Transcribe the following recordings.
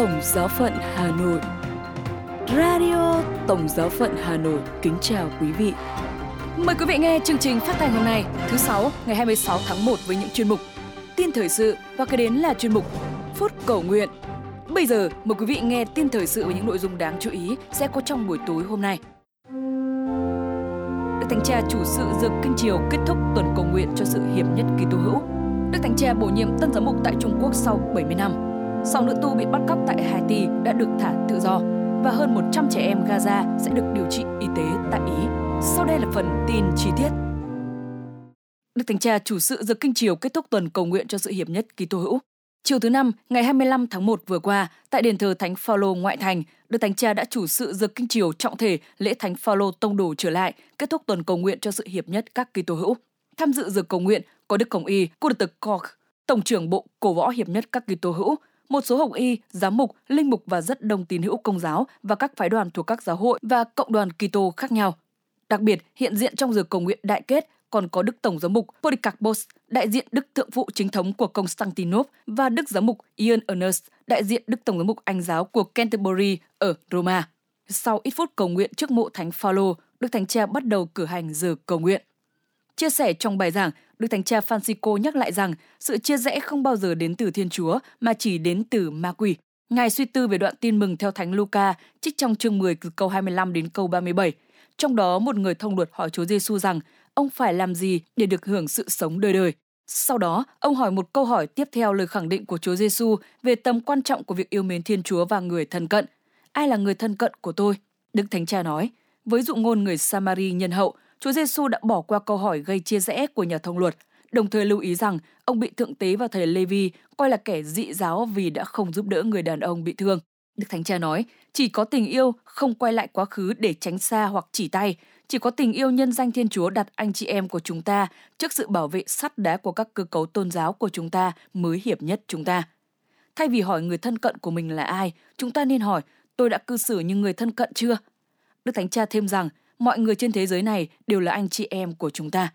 Tổng giáo phận Hà Nội. Radio Tổng giáo phận Hà Nội kính chào quý vị. Mời quý vị nghe chương trình phát thanh hôm nay, thứ sáu, ngày 26 tháng 1 với những chuyên mục Tin thời sự và kế đến là chuyên mục Phút cầu nguyện. Bây giờ, mời quý vị nghe tin thời sự với những nội dung đáng chú ý sẽ có trong buổi tối hôm nay. Đức Thánh Cha chủ sự dược kinh triều kết thúc tuần cầu nguyện cho sự hiệp nhất Kitô hữu. Đức Thánh Cha bổ nhiệm tân giám mục tại Trung Quốc sau 70 năm. Sau nữ tu bị bắt cóc tại Haiti đã được thả tự do và hơn 100 trẻ em Gaza sẽ được điều trị y tế tại Ý. Sau đây là phần tin chi tiết. Đức Thánh Cha chủ sự dược kinh chiều kết thúc tuần cầu nguyện cho sự hiệp nhất Kitô hữu. Chiều thứ năm, ngày 25 tháng 1 vừa qua, tại đền thờ Thánh Phaolô ngoại thành, Đức Thánh Cha đã chủ sự dược kinh chiều trọng thể lễ Thánh Phaolô tông đồ trở lại, kết thúc tuần cầu nguyện cho sự hiệp nhất các Kitô hữu. Tham dự dược cầu nguyện có Đức Hồng Y, Cô Đức Koch, Tổng trưởng Bộ Cổ võ hiệp nhất các Kitô hữu, một số hồng y, giám mục, linh mục và rất đông tín hữu công giáo và các phái đoàn thuộc các giáo hội và cộng đoàn Kitô khác nhau. Đặc biệt, hiện diện trong giờ cầu nguyện đại kết còn có Đức Tổng giám mục Polycarpos, đại diện Đức Thượng phụ chính thống của Constantinople và Đức giám mục Ian Ernest, đại diện Đức Tổng giám mục Anh giáo của Canterbury ở Roma. Sau ít phút cầu nguyện trước mộ Thánh Phaolô, Đức Thánh Cha bắt đầu cử hành giờ cầu nguyện. Chia sẻ trong bài giảng, Đức Thánh Cha Francisco nhắc lại rằng sự chia rẽ không bao giờ đến từ Thiên Chúa mà chỉ đến từ ma quỷ. Ngài suy tư về đoạn tin mừng theo Thánh Luca, trích trong chương 10 từ câu 25 đến câu 37. Trong đó một người thông luật hỏi Chúa Giêsu rằng ông phải làm gì để được hưởng sự sống đời đời. Sau đó, ông hỏi một câu hỏi tiếp theo lời khẳng định của Chúa Giêsu về tầm quan trọng của việc yêu mến Thiên Chúa và người thân cận. Ai là người thân cận của tôi? Đức Thánh Cha nói, với dụ ngôn người Samari nhân hậu, Chúa Giêsu đã bỏ qua câu hỏi gây chia rẽ của nhà thông luật, đồng thời lưu ý rằng ông bị thượng tế và thầy Levi coi là kẻ dị giáo vì đã không giúp đỡ người đàn ông bị thương. Đức Thánh Cha nói, chỉ có tình yêu không quay lại quá khứ để tránh xa hoặc chỉ tay, chỉ có tình yêu nhân danh Thiên Chúa đặt anh chị em của chúng ta trước sự bảo vệ sắt đá của các cơ cấu tôn giáo của chúng ta mới hiệp nhất chúng ta. Thay vì hỏi người thân cận của mình là ai, chúng ta nên hỏi tôi đã cư xử như người thân cận chưa? Đức Thánh Cha thêm rằng mọi người trên thế giới này đều là anh chị em của chúng ta.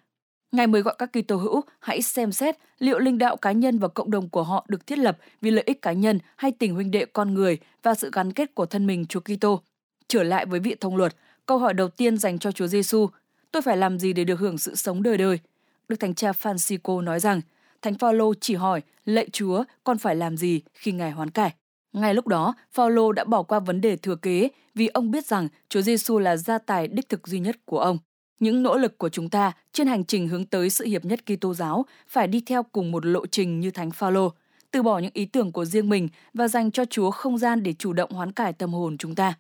Ngài mới gọi các Kitô hữu hãy xem xét liệu linh đạo cá nhân và cộng đồng của họ được thiết lập vì lợi ích cá nhân hay tình huynh đệ con người và sự gắn kết của thân mình Chúa Kitô. Trở lại với vị thông luật, câu hỏi đầu tiên dành cho Chúa Giêsu, tôi phải làm gì để được hưởng sự sống đời đời? Đức Thánh Cha Francisco nói rằng, Thánh Phaolô chỉ hỏi, lạy Chúa, con phải làm gì khi Ngài hoán cải? Ngay lúc đó, Phaolô đã bỏ qua vấn đề thừa kế vì ông biết rằng Chúa Giêsu là gia tài đích thực duy nhất của ông. Những nỗ lực của chúng ta trên hành trình hướng tới sự hiệp nhất Kitô giáo phải đi theo cùng một lộ trình như Thánh Phaolô, từ bỏ những ý tưởng của riêng mình và dành cho Chúa không gian để chủ động hoán cải tâm hồn chúng ta.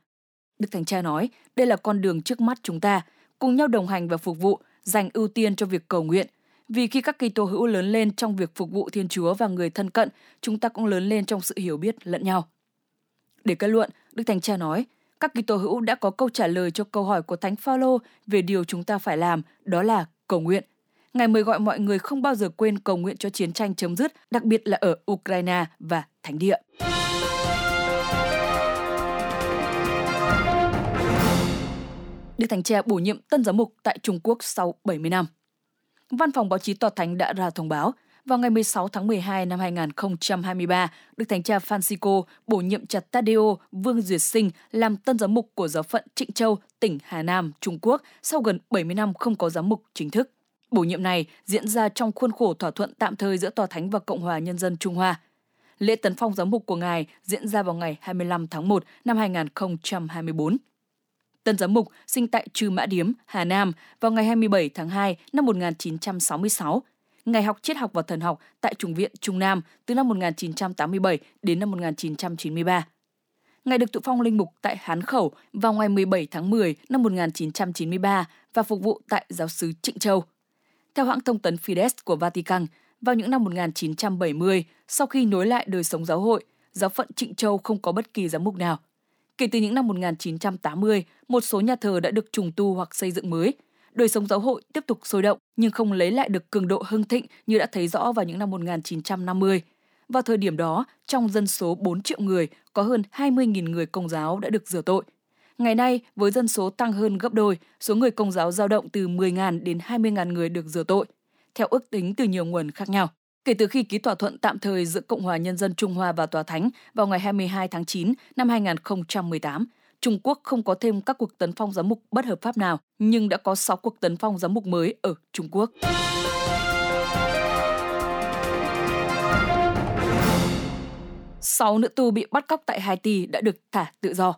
Đức Thánh Cha nói, đây là con đường trước mắt chúng ta, cùng nhau đồng hành và phục vụ, dành ưu tiên cho việc cầu nguyện. Vì khi các Kitô hữu lớn lên trong việc phục vụ Thiên Chúa và người thân cận, chúng ta cũng lớn lên trong sự hiểu biết lẫn nhau. Để kết luận, Đức Thánh Cha nói, các Kitô hữu đã có câu trả lời cho câu hỏi của Thánh Phaolô về điều chúng ta phải làm, đó là cầu nguyện. Ngài mời gọi mọi người không bao giờ quên cầu nguyện cho chiến tranh chấm dứt, đặc biệt là ở Ukraine và Thánh địa. Đức Thánh Cha bổ nhiệm tân giám mục tại Trung Quốc sau 70 năm. Văn phòng báo chí Tòa Thánh đã ra thông báo, vào ngày 16 tháng 12 năm 2023, Đức Thánh Cha Francisco bổ nhiệm chặt Tadeo Vương Duyệt Sinh làm tân giám mục của giáo phận Trịnh Châu, tỉnh Hà Nam, Trung Quốc sau gần 70 năm không có giám mục chính thức. Bổ nhiệm này diễn ra trong khuôn khổ thỏa thuận tạm thời giữa Tòa Thánh và Cộng hòa Nhân dân Trung Hoa. Lễ tấn phong giám mục của Ngài diễn ra vào ngày 25 tháng 1 năm 2024. Tân giám mục sinh tại Trư Mã Điếm, Hà Nam vào ngày 27 tháng 2 năm 1966 Ngày học triết học và thần học tại Trung viện Trung Nam từ năm 1987 đến năm 1993. Ngài được tự phong linh mục tại Hán Khẩu vào ngày 17 tháng 10 năm 1993 và phục vụ tại giáo sứ Trịnh Châu. Theo hãng thông tấn Fides của Vatican, vào những năm 1970, sau khi nối lại đời sống giáo hội, giáo phận Trịnh Châu không có bất kỳ giám mục nào. Kể từ những năm 1980, một số nhà thờ đã được trùng tu hoặc xây dựng mới, đời sống giáo hội tiếp tục sôi động nhưng không lấy lại được cường độ hưng thịnh như đã thấy rõ vào những năm 1950. Vào thời điểm đó, trong dân số 4 triệu người, có hơn 20.000 người công giáo đã được rửa tội. Ngày nay, với dân số tăng hơn gấp đôi, số người công giáo dao động từ 10.000 đến 20.000 người được rửa tội, theo ước tính từ nhiều nguồn khác nhau. Kể từ khi ký thỏa thuận tạm thời giữa Cộng hòa Nhân dân Trung Hoa và Tòa Thánh vào ngày 22 tháng 9 năm 2018, Trung Quốc không có thêm các cuộc tấn phong giám mục bất hợp pháp nào, nhưng đã có 6 cuộc tấn phong giám mục mới ở Trung Quốc. Sáu nữ tu bị bắt cóc tại Haiti đã được thả tự do.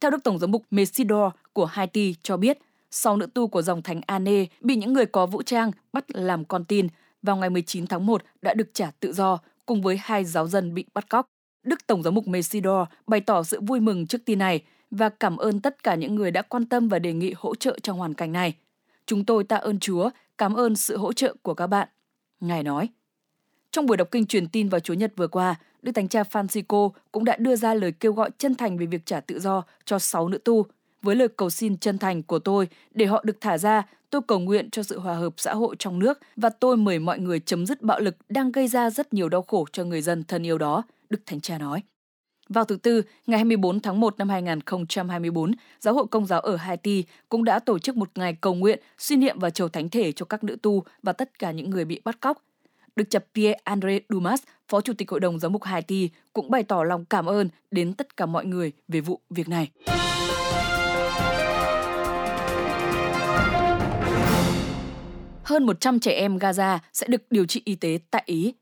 Theo Đức Tổng giám mục Mesidor của Haiti cho biết, sáu nữ tu của dòng thánh Ane bị những người có vũ trang bắt làm con tin vào ngày 19 tháng 1 đã được trả tự do cùng với hai giáo dân bị bắt cóc. Đức Tổng giám mục Mesidor bày tỏ sự vui mừng trước tin này và cảm ơn tất cả những người đã quan tâm và đề nghị hỗ trợ trong hoàn cảnh này. Chúng tôi tạ ơn Chúa, cảm ơn sự hỗ trợ của các bạn. Ngài nói. Trong buổi đọc kinh truyền tin vào Chúa Nhật vừa qua, Đức Thánh Cha Francisco cũng đã đưa ra lời kêu gọi chân thành về việc trả tự do cho sáu nữ tu. Với lời cầu xin chân thành của tôi để họ được thả ra, tôi cầu nguyện cho sự hòa hợp xã hội trong nước và tôi mời mọi người chấm dứt bạo lực đang gây ra rất nhiều đau khổ cho người dân thân yêu đó, Đức Thánh Cha nói. Vào thứ Tư, ngày 24 tháng 1 năm 2024, Giáo hội Công giáo ở Haiti cũng đã tổ chức một ngày cầu nguyện, suy niệm và chầu thánh thể cho các nữ tu và tất cả những người bị bắt cóc. Đức chập Pierre-André Dumas, Phó Chủ tịch Hội đồng Giám mục Haiti, cũng bày tỏ lòng cảm ơn đến tất cả mọi người về vụ việc này. Hơn 100 trẻ em Gaza sẽ được điều trị y tế tại Ý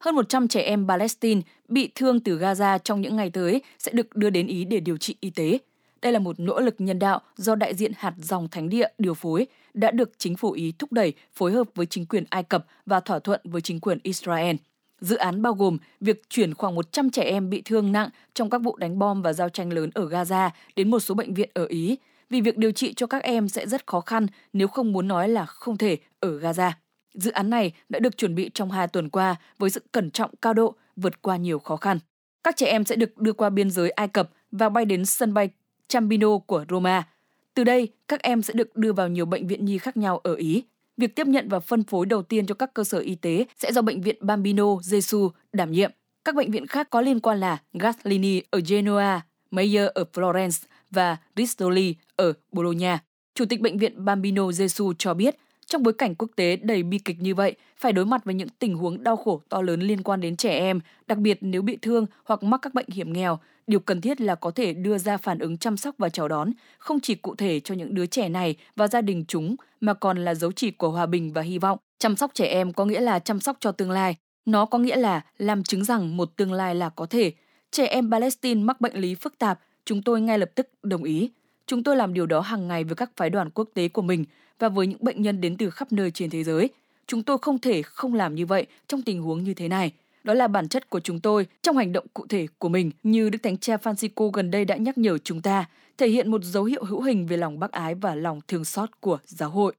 hơn 100 trẻ em Palestine bị thương từ Gaza trong những ngày tới sẽ được đưa đến Ý để điều trị y tế. Đây là một nỗ lực nhân đạo do đại diện hạt dòng thánh địa điều phối đã được chính phủ Ý thúc đẩy phối hợp với chính quyền Ai Cập và thỏa thuận với chính quyền Israel. Dự án bao gồm việc chuyển khoảng 100 trẻ em bị thương nặng trong các vụ đánh bom và giao tranh lớn ở Gaza đến một số bệnh viện ở Ý, vì việc điều trị cho các em sẽ rất khó khăn nếu không muốn nói là không thể ở Gaza. Dự án này đã được chuẩn bị trong hai tuần qua với sự cẩn trọng cao độ, vượt qua nhiều khó khăn. Các trẻ em sẽ được đưa qua biên giới Ai Cập và bay đến sân bay Chambino của Roma. Từ đây, các em sẽ được đưa vào nhiều bệnh viện nhi khác nhau ở Ý. Việc tiếp nhận và phân phối đầu tiên cho các cơ sở y tế sẽ do bệnh viện Bambino Gesù đảm nhiệm. Các bệnh viện khác có liên quan là Gaslini ở Genoa, Mayer ở Florence và Ristoli ở Bologna. Chủ tịch bệnh viện Bambino Gesù cho biết trong bối cảnh quốc tế đầy bi kịch như vậy, phải đối mặt với những tình huống đau khổ to lớn liên quan đến trẻ em, đặc biệt nếu bị thương hoặc mắc các bệnh hiểm nghèo, điều cần thiết là có thể đưa ra phản ứng chăm sóc và chào đón, không chỉ cụ thể cho những đứa trẻ này và gia đình chúng, mà còn là dấu chỉ của hòa bình và hy vọng. Chăm sóc trẻ em có nghĩa là chăm sóc cho tương lai. Nó có nghĩa là làm chứng rằng một tương lai là có thể. Trẻ em Palestine mắc bệnh lý phức tạp, chúng tôi ngay lập tức đồng ý. Chúng tôi làm điều đó hàng ngày với các phái đoàn quốc tế của mình và với những bệnh nhân đến từ khắp nơi trên thế giới. Chúng tôi không thể không làm như vậy trong tình huống như thế này. Đó là bản chất của chúng tôi trong hành động cụ thể của mình như Đức Thánh Cha Francisco gần đây đã nhắc nhở chúng ta, thể hiện một dấu hiệu hữu hình về lòng bác ái và lòng thương xót của giáo hội.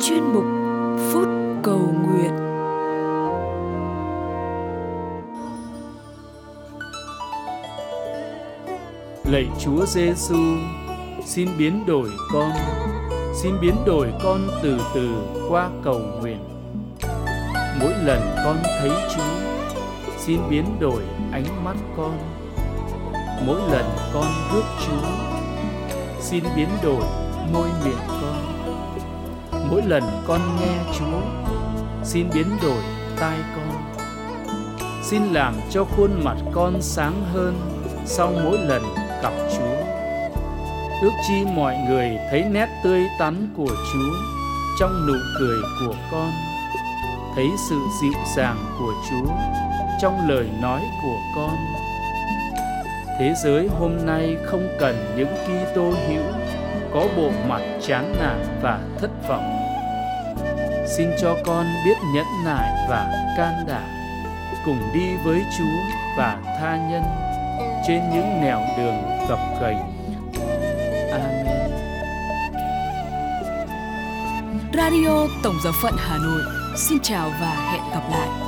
Chuyên mục Phút Cầu Nguyện Lạy Chúa Giêsu, xin biến đổi con xin biến đổi con từ từ qua cầu nguyện. Mỗi lần con thấy chúa xin biến đổi ánh mắt con. Mỗi lần con bước chúa xin biến đổi môi miệng con. Mỗi lần con nghe chúa xin biến đổi tai con. Xin làm cho khuôn mặt con sáng hơn sau mỗi lần gặp chúa ước chi mọi người thấy nét tươi tắn của Chúa trong nụ cười của con, thấy sự dịu dàng của Chúa trong lời nói của con. Thế giới hôm nay không cần những Kitô hữu có bộ mặt chán nản và thất vọng. Xin cho con biết nhẫn nại và can đảm, cùng đi với Chúa và tha nhân trên những nẻo đường gập ghềnh Amen. Radio Tổng giáo phận Hà Nội xin chào và hẹn gặp lại.